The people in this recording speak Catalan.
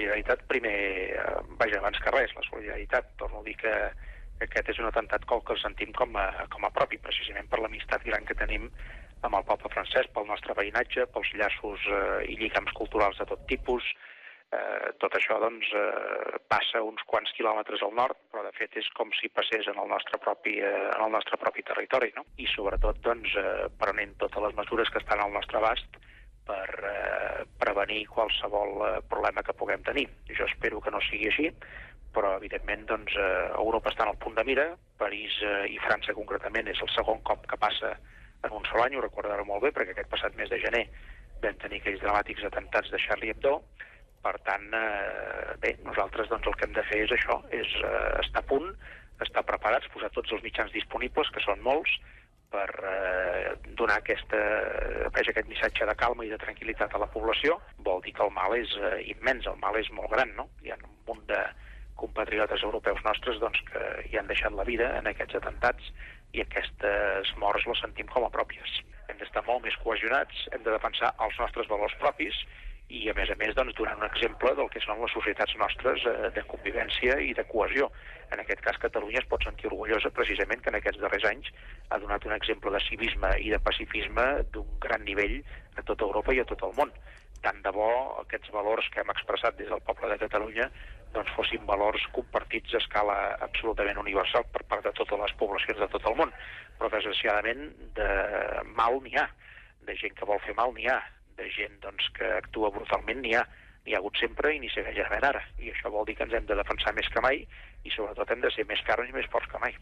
solidaritat primer, eh, vaja, abans que res, la solidaritat. Torno a dir que aquest és un atemptat que el sentim com a, com a propi, precisament per l'amistat gran que tenim amb el poble francès, pel nostre veïnatge, pels llaços eh, i lligams culturals de tot tipus. Eh, tot això doncs, eh, passa uns quants quilòmetres al nord, però de fet és com si passés en el nostre propi, eh, en el nostre propi territori, no? I sobretot doncs, eh, prenent totes les mesures que estan al nostre abast per eh, prevenir qualsevol eh, problema que puguem tenir. Jo espero que no sigui així, però evidentment doncs, eh, Europa està en el punt de mira, París eh, i França concretament és el segon cop que passa en un sol any, ho recordareu molt bé, perquè aquest passat mes de gener vam tenir aquells dramàtics atentats de Charlie Hebdo, per tant, eh, bé, nosaltres doncs, el que hem de fer és això, és eh, estar a punt, estar preparats, posar tots els mitjans disponibles, que són molts, per eh, donar aquesta, aquest missatge de calma i de tranquil·litat a la població. Vol dir que el mal és eh, immens, el mal és molt gran, no? Hi ha un munt de, compatriotes europeus nostres doncs, que hi han deixat la vida en aquests atentats i aquestes morts les sentim com a pròpies. Hem d'estar molt més cohesionats, hem de defensar els nostres valors propis i, a més a més, doncs, donant un exemple del que són les societats nostres eh, de convivència i de cohesió. En aquest cas, Catalunya es pot sentir orgullosa precisament que en aquests darrers anys ha donat un exemple de civisme i de pacifisme d'un gran nivell a tota Europa i a tot el món tant de bo aquests valors que hem expressat des del poble de Catalunya doncs fossin valors compartits a escala absolutament universal per part de totes les poblacions de tot el món. Però desgraciadament de mal n'hi ha, de gent que vol fer mal n'hi ha, de gent doncs, que actua brutalment n'hi ha, n'hi ha hagut sempre i n'hi segueix havent ara. I això vol dir que ens hem de defensar més que mai i sobretot hem de ser més carns i més forts que mai.